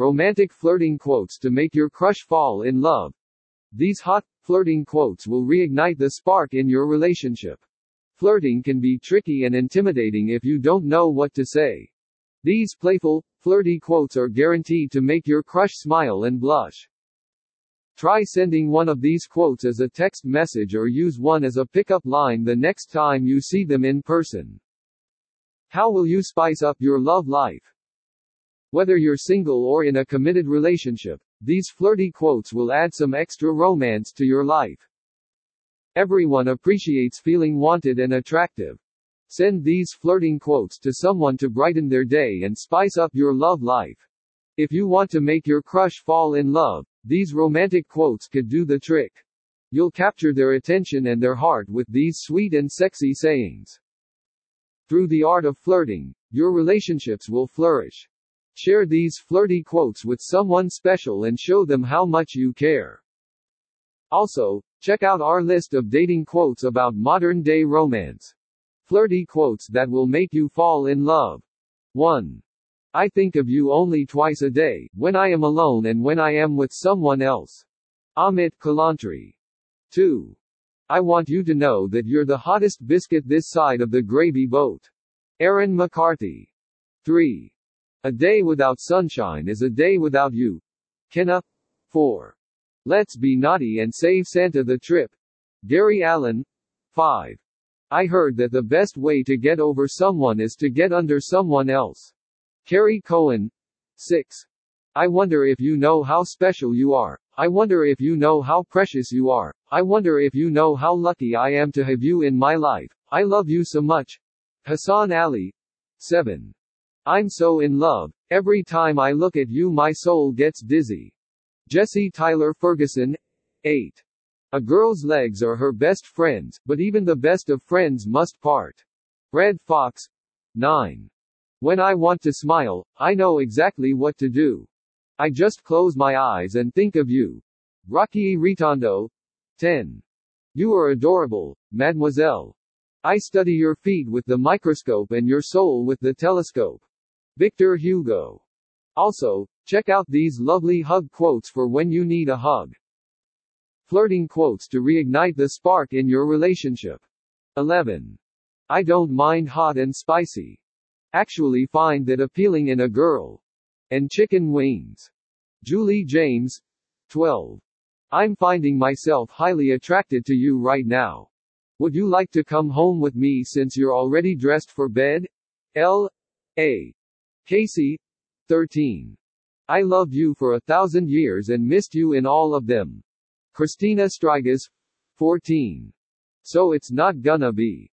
Romantic flirting quotes to make your crush fall in love. These hot, flirting quotes will reignite the spark in your relationship. Flirting can be tricky and intimidating if you don't know what to say. These playful, flirty quotes are guaranteed to make your crush smile and blush. Try sending one of these quotes as a text message or use one as a pickup line the next time you see them in person. How will you spice up your love life? Whether you're single or in a committed relationship, these flirty quotes will add some extra romance to your life. Everyone appreciates feeling wanted and attractive. Send these flirting quotes to someone to brighten their day and spice up your love life. If you want to make your crush fall in love, these romantic quotes could do the trick. You'll capture their attention and their heart with these sweet and sexy sayings. Through the art of flirting, your relationships will flourish. Share these flirty quotes with someone special and show them how much you care. Also, check out our list of dating quotes about modern day romance. Flirty quotes that will make you fall in love. 1. I think of you only twice a day, when I am alone and when I am with someone else. Amit Kalantri. 2. I want you to know that you're the hottest biscuit this side of the gravy boat. Aaron McCarthy. 3. A day without sunshine is a day without you. Kenna. 4. Let's be naughty and save Santa the trip. Gary Allen. 5. I heard that the best way to get over someone is to get under someone else. Carrie Cohen. 6. I wonder if you know how special you are. I wonder if you know how precious you are. I wonder if you know how lucky I am to have you in my life. I love you so much. Hassan Ali. 7. I'm so in love. Every time I look at you my soul gets dizzy. Jesse Tyler Ferguson. 8. A girl's legs are her best friends, but even the best of friends must part. Redd Foxx. 9. When I want to smile, I know exactly what to do. I just close my eyes and think of you. Rocky Ritondo. 10. You are adorable, mademoiselle. I study your feet with the microscope and your soul with the telescope. Victor Hugo. Also, check out these lovely hug quotes for when you need a hug. Flirting quotes to reignite the spark in your relationship. 11. I don't mind hot and spicy actually find that appealing in a girl. And chicken wings. Julie James. 12. I'm finding myself highly attracted to you right now. Would you like to come home with me since you're already dressed for bed? L. A. Casey. 13. I loved you for a thousand years and missed you in all of them. Christina Strigas. 14. So it's not gonna be.